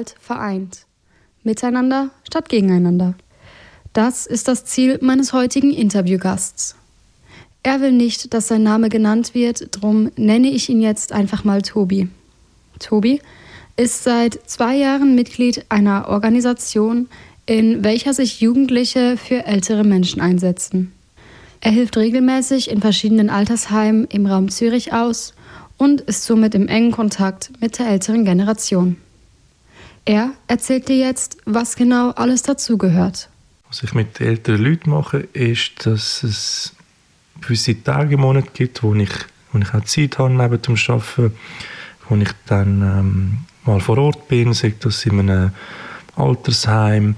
Alt vereint. Miteinander statt gegeneinander. Das ist das Ziel meines heutigen Interviewgasts. Er will nicht, dass sein Name genannt wird, drum nenne ich ihn jetzt einfach mal Tobi. Tobi ist seit zwei Jahren Mitglied einer Organisation, in welcher sich Jugendliche für ältere Menschen einsetzen. Er hilft regelmäßig in verschiedenen Altersheimen im Raum Zürich aus und ist somit im engen Kontakt mit der älteren Generation. Er erzählt dir jetzt, was genau alles dazugehört.
Was ich mit älteren Leuten mache, ist, dass es gewisse Tage im Monat gibt, wo ich, wo ich auch Zeit habe neben dem Arbeiten, wo ich dann ähm, mal vor Ort bin, sei das in einem Altersheim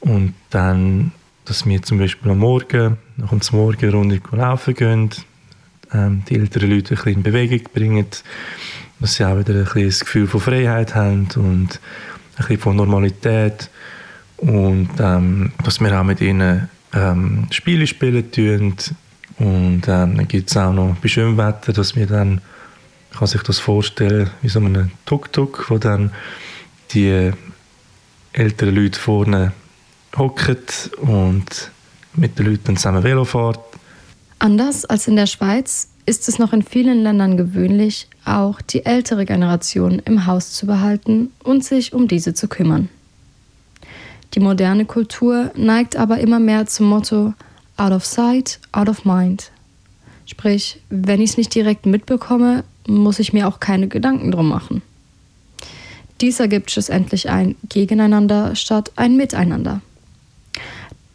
und dann, dass wir zum Beispiel am Morgen, nach dem Morgen eine Runde laufen gehen, ähm, die älteren Leute ein bisschen in Bewegung bringen, dass sie auch wieder ein das Gefühl von Freiheit haben und ein bisschen von Normalität und ähm, dass wir auch mit ihnen ähm, Spiele spielen tun und ähm, dann gibt es auch noch bei schönem Wetter, dass wir dann kann sich das vorstellen wie so einen Tuk-Tuk, wo dann die älteren Leute vorne hocken und mit den Leuten zusammen Velo fahren.
Anders als in der Schweiz ist es noch in vielen Ländern gewöhnlich, auch die ältere Generation im Haus zu behalten und sich um diese zu kümmern. Die moderne Kultur neigt aber immer mehr zum Motto Out of sight, out of mind. Sprich, wenn ich es nicht direkt mitbekomme, muss ich mir auch keine Gedanken drum machen. Dies ergibt schlussendlich ein Gegeneinander statt ein Miteinander.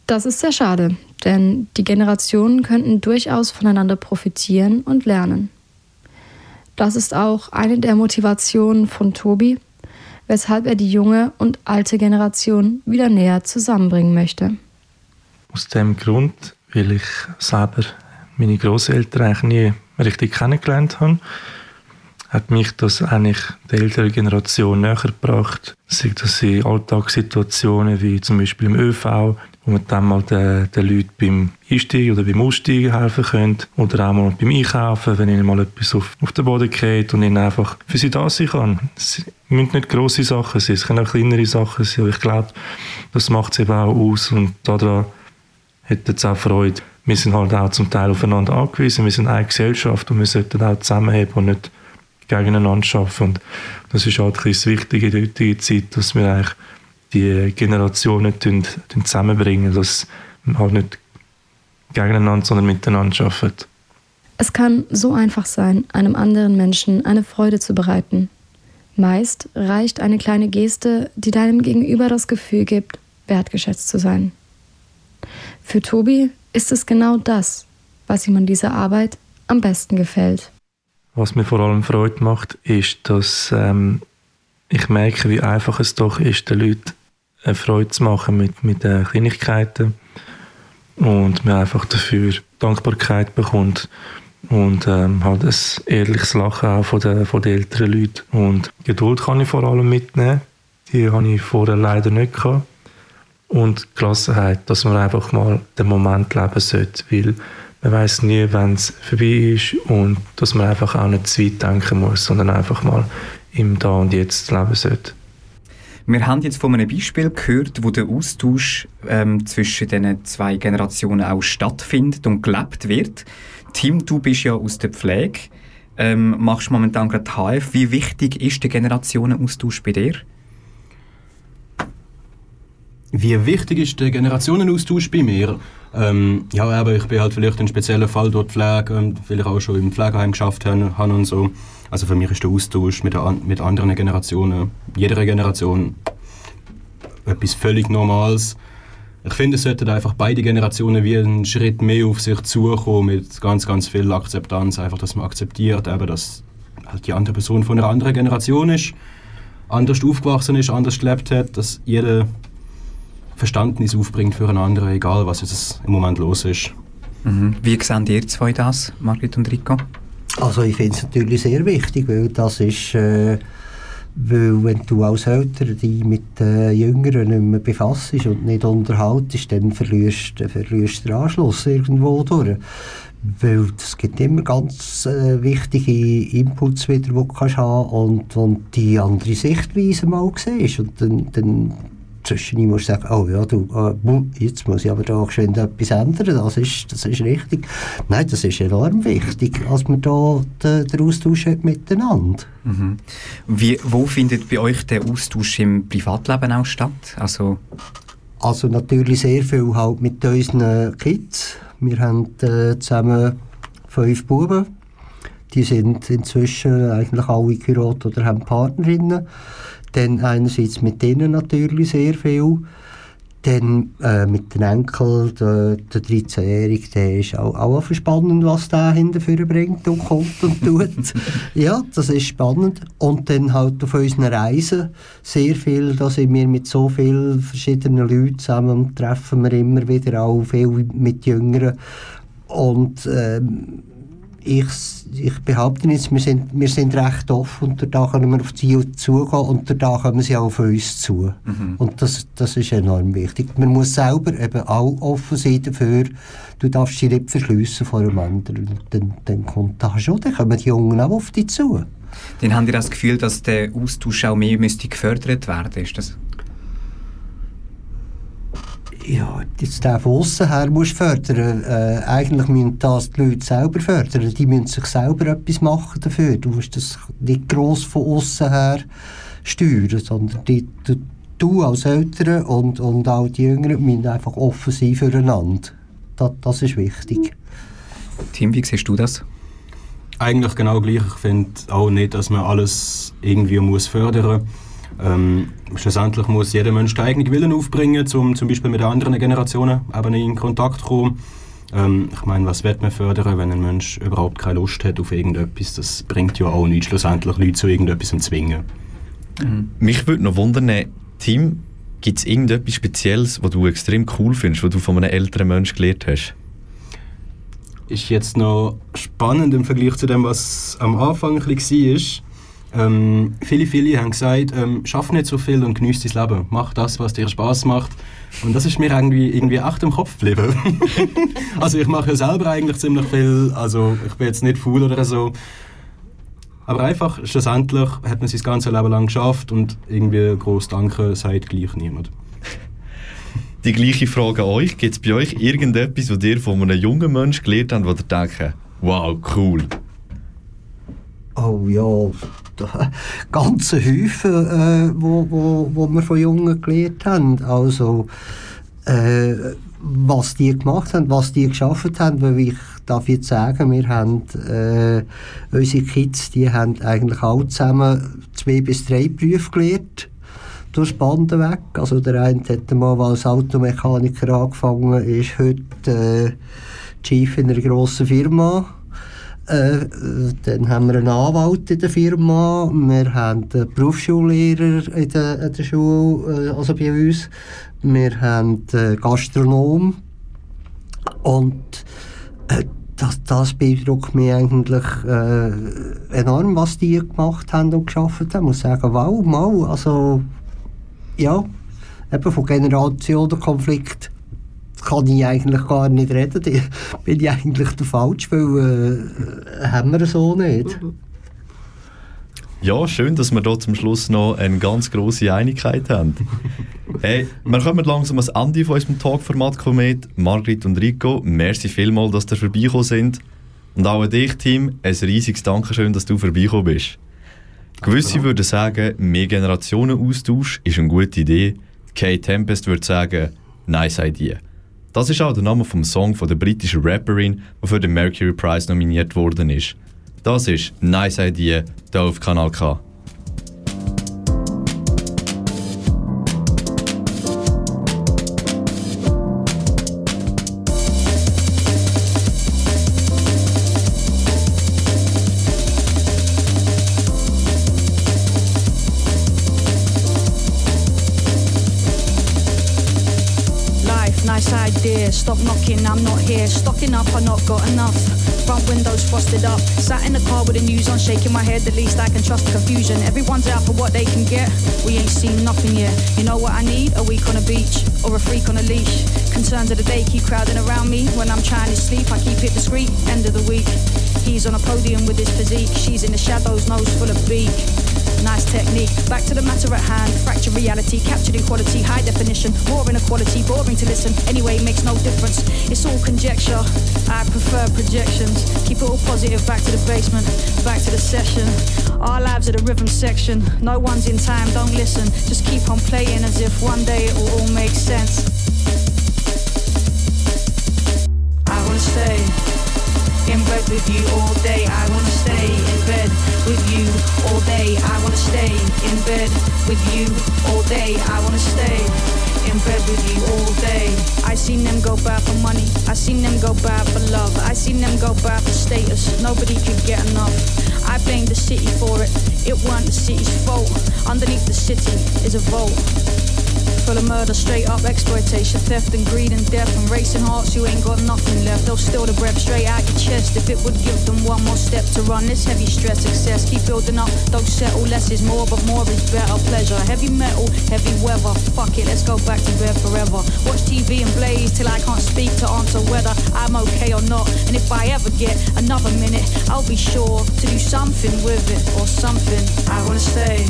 Das ist sehr schade, denn die Generationen könnten durchaus voneinander profitieren und lernen. Das ist auch eine der Motivationen von Tobi, weshalb er die junge und alte Generation wieder näher zusammenbringen möchte.
Aus dem Grund, weil ich selber meine Großeltern eigentlich nie richtig kennengelernt habe, hat mich das eigentlich der älteren Generation näher gebracht. Sei das in Alltagssituationen wie zum Beispiel im ÖV, wo man dann mal den, den Leuten beim Einsteigen oder beim Aussteigen helfen können. Oder auch mal beim Einkaufen, wenn ihnen mal etwas auf, auf den Boden geht und ihnen einfach für sie da sein kann. Es müssen nicht grosse Sachen sein, es können auch kleinere Sachen sein. Aber ich glaube, das macht es eben auch aus und daran hat jetzt auch Freude. Wir sind halt auch zum Teil aufeinander angewiesen, wir sind eine Gesellschaft und wir sollten auch zusammenheben und nicht gegeneinander arbeiten. Und das ist halt ein bisschen das Wichtige in der heutigen Zeit, dass wir eigentlich die Generationen zusammenbringen, dass wir halt nicht gegeneinander, sondern miteinander arbeiten.
Es kann so einfach sein, einem anderen Menschen eine Freude zu bereiten. Meist reicht eine kleine Geste, die deinem Gegenüber das Gefühl gibt, wertgeschätzt zu sein. Für Tobi ist es genau das, was ihm an dieser Arbeit am besten gefällt.
Was mir vor allem Freude macht, ist, dass ähm, ich merke, wie einfach es doch ist, den Leuten eine Freude zu machen mit, mit den Kleinigkeiten und man einfach dafür Dankbarkeit bekommt und ähm, halt ein ehrliches Lachen auch von den, von den älteren Leuten. Und Geduld kann ich vor allem mitnehmen, die habe ich vorher leider nicht gehabt. Und Gelassenheit, dass man einfach mal den Moment leben sollte, weil man weiß nie, wann es vorbei ist und dass man einfach auch nicht zu weit denken muss, sondern einfach mal im Da und Jetzt leben sollte.
Wir haben jetzt von einem Beispiel gehört, wo der Austausch ähm, zwischen den zwei Generationen auch stattfindet und gelebt wird. Tim, du bist ja aus der Pflege, ähm, machst momentan gerade HF. Wie wichtig ist der Generationenaustausch bei dir?
Wie wichtig ist der Generationenaustausch bei mir? Ähm, ja, aber ich bin halt vielleicht ein spezieller Fall dort Pflege, ähm, weil ich auch schon im Pflegeheim geschafft habe und so. Also für mich ist der Austausch mit, der, mit anderen Generationen, jeder Generation, etwas völlig Normales. Ich finde, es sollten einfach beide Generationen wie einen Schritt mehr auf sich zukommen, mit ganz, ganz viel Akzeptanz. Einfach, dass man akzeptiert, eben, dass halt die andere Person von einer anderen Generation ist, anders aufgewachsen ist, anders gelebt hat, dass jeder Verständnis aufbringt für einen anderen, egal was jetzt im Moment los ist.
Mhm. Wie sehen ihr zwei das, Margrit und Rico?
Also ich finde es natürlich sehr wichtig, weil das ist, äh, weil wenn du als Eltern dich mit den Jüngeren nicht mehr befasst und nicht unterhaltest, dann verlierst, dann verlierst du den Anschluss irgendwo durch. Weil es gibt immer ganz äh, wichtige Inputs wieder, die du kannst haben und, und die andere Sichtweise mal siehst. Und dann, dann zwischendurch musst du sagen, oh ja, du, äh, jetzt muss ich aber da geschwind etwas ändern, das ist, das ist richtig. Nein, das ist enorm wichtig, dass man da den, den Austausch hat miteinander.
Mhm. Wie, wo findet bei euch der Austausch im Privatleben auch statt? Also,
Also natürlich sehr viel halt mit unseren Kids. Wir haben äh, zusammen fünf Buben. Die sind inzwischen eigentlich alle geheiratet oder haben Partnerinnen. Dann einerseits mit denen natürlich sehr viel. Dann äh, mit den Enkeln, der, der 13-Jährige, der ist auch, auch spannend, was der hinterher bringt und kommt und tut. ja, das ist spannend. Und dann halt auf unseren Reisen sehr viel, da sind wir mit so vielen verschiedenen Leuten zusammen treffen wir immer wieder auch viel mit Jüngeren. Und ähm, ich, ich behaupte jetzt, wir sind, wir sind recht offen und da können wir auf die zugehen und da kommen sie auch auf uns zu. Und das, das ist enorm wichtig. Man muss selber eben auch offen sein dafür. Du darfst dich nicht verschliessen vor einem anderen. Dann, dann kommt das schon, dann kommen die Jungen auch auf dich zu.
dann habt ihr das Gefühl, dass der Austausch auch mehr müsste gefördert werden? Ist das?
Ja, jetzt der von außen her musst fördern. Äh, eigentlich müssen das die Leute selber fördern. Die müssen sich selber etwas machen dafür. Du musst das nicht gross von außen her steuern, sondern die, du, du als Eltern und, und auch die Jüngeren müssen einfach offen sein füreinander. Das, das ist wichtig.
Tim, wie siehst du das?
Eigentlich genau gleich. Ich finde auch nicht, dass man alles irgendwie muss fördern muss. Ähm, schlussendlich muss jeder Mensch den eigenen Willen aufbringen, um zum Beispiel mit anderen Generationen eben in Kontakt zu kommen. Ähm, ich meine, was wird man fördern, wenn ein Mensch überhaupt keine Lust hat auf irgendetwas? Das bringt ja auch nichts, schlussendlich Leute zu irgendetwas zu zwingen.
Mich würde noch wundern, Tim, gibt es irgendetwas Spezielles, was du extrem cool findest, was du von einem älteren Menschen gelernt hast?
ist jetzt noch spannend im Vergleich zu dem, was am Anfang ein bisschen war. Ähm, viele, viele haben gesagt, ähm, schaff nicht so viel und genieß dein Leben. Mach das, was dir Spaß macht. Und das ist mir irgendwie, irgendwie echt im Kopf geblieben. also ich mache ja selber eigentlich ziemlich viel, also ich bin jetzt nicht faul oder so. Aber einfach, schlussendlich hat man sein ganzes Leben lang geschafft und irgendwie groß Danke sagt gleich niemand.
Die gleiche Frage an euch. Gibt es bei euch irgendetwas, was ihr von einem jungen Menschen gelernt habt, wo ihr denkt, wow, cool?
Oh ja, da, ganze Häufen, äh, wo, wo, wo wir von Jungen gelernt haben. Also, äh, was die gemacht haben, was die geschafft haben, weil ich darf jetzt sagen, wir haben, äh, unsere Kids, die haben eigentlich alle zusammen zwei bis drei Berufe gelernt durch Banden weg. Also der eine hat mal als Automechaniker angefangen, ist heute äh, Chief in einer grossen Firma. Äh, dann haben wir einen Anwalt in der Firma, wir haben einen Berufsschullehrer in der, in der Schule, äh, also bei uns. Wir haben einen Gastronom. Und äh, das, das beeindruckt mich eigentlich äh, enorm, was die gemacht haben und geschafft haben. Ich muss sagen, wow, mal, also ja, eben von Generationenkonflikt kann ich eigentlich gar nicht reden. Da bin ich eigentlich der Falsch, weil äh, haben wir so nicht.
Ja, schön, dass wir da zum Schluss noch eine ganz grosse Einigkeit haben. hey, wir kommen langsam ans Ende von unserem Talkformat Komet. Margrit und Rico, merci vielmals, dass ihr vorbeigekommen sind. Und auch an dich, Team, ein riesiges Dankeschön, dass du vorbeigekommen bist. Gewisse würden sagen, mehr Generationenaustausch ist eine gute Idee. Kate Tempest würde sagen, nice idea. Das ist auch der Name vom Song von der britischen Rapperin, die für den Mercury Prize nominiert worden ist. Das ist Nice Idea, hier auf Kanal K.
knocking, I'm not here. Stocking up, I not got enough. Front windows frosted up. Sat in the car with the news on, shaking my head. The least I can trust the confusion. Everyone's out for what they can get. We ain't seen nothing yet. You know what I need? A week on a beach or a freak on a leash. Concerns of the day keep crowding around me. When I'm trying to sleep, I keep it discreet. End of the week. He's on a podium with his physique. She's in the shadows, nose full of beak. Nice technique. Back to the matter at hand. Fracture reality, captured equality, high definition. More inequality, boring to listen. Anyway, makes no difference. It's all conjecture. I prefer projections. Keep it all positive. Back to the basement. Back to the session. Our lives are the rhythm section. No one's in time. Don't listen. Just keep on playing as if one day it will all make sense. I wanna stay in bed with you all day. I wanna stay in bed with you all day. I wanna stay in bed with you all day. I wanna stay in bed with you all day. I seen them go bad for money. I seen them go bad for love. I seen them go bad for status. Nobody could get enough. I blame the city for it. It weren't the city's fault. Underneath the city is a vault. Full of murder, straight up exploitation, theft and greed and death and racing hearts who ain't got nothing left. They'll steal the breath straight out your chest if it would give them one more step to run this heavy stress. Success, keep building up, don't settle. Less is more, but more is better. Pleasure, heavy metal, heavy weather. Fuck it, let's go back to bed forever. Watch TV and blaze till I can't speak to answer whether I'm okay or not. And if I ever get another minute, I'll be sure to do something with it or something. I wanna stay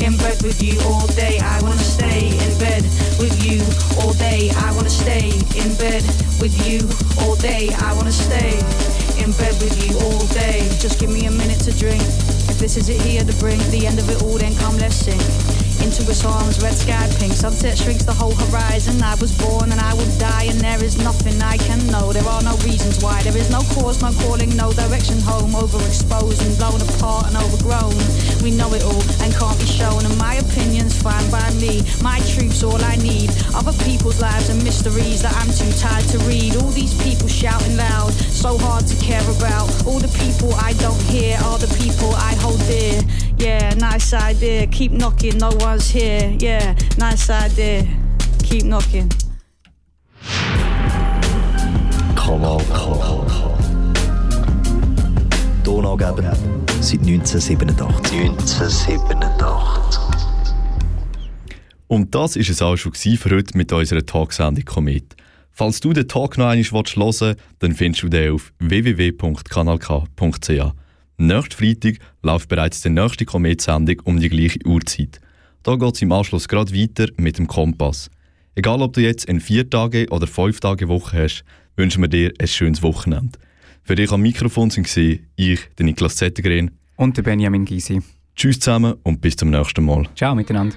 in bed with you all day. I wanna stay in bed with you all day. I wanna stay in bed with you all day. I wanna stay in bed with you all day. Just give me a minute to drink. If this is it here to bring the end of it all, then come let's sing. Into its arms, red sky pink. Sunset shrinks the whole horizon. I was born and I will die, and there is nothing I can know. There are no reasons why. There is no cause, no calling, no direction home. Overexposed and blown apart and overgrown. We know it all and can't be shown. And my opinion's fine by me. My truth's all I need. Other people's lives and mysteries that I'm too tired to read. All these people shouting loud, so hard to care about. All the people I don't hear are the people I hold dear. Yeah, nice idea. Keep knocking, no one's here. Yeah, nice idea. Keep knocking.
Kanal K. Ton angeben. Seit 1987. 1987.
Und das ist es auch schon für heute mit unserer Talksendung Komet. Falls du den Talk noch einmal hören willst, dann findest du den auf www.kanalk.ch. Nächsten Freitag läuft bereits die nächste Komet-Sendung um die gleiche Uhrzeit. Da geht es im Anschluss gerade weiter mit dem Kompass. Egal ob du jetzt eine vier Tage oder fünf Tage Woche hast, wünschen wir dir ein schönes Wochenende. Für dich am Mikrofon sind gesehen ich, der Niklas Zettergren.
Und der Benjamin Gysi.
Tschüss zusammen und bis zum nächsten Mal.
Ciao miteinander.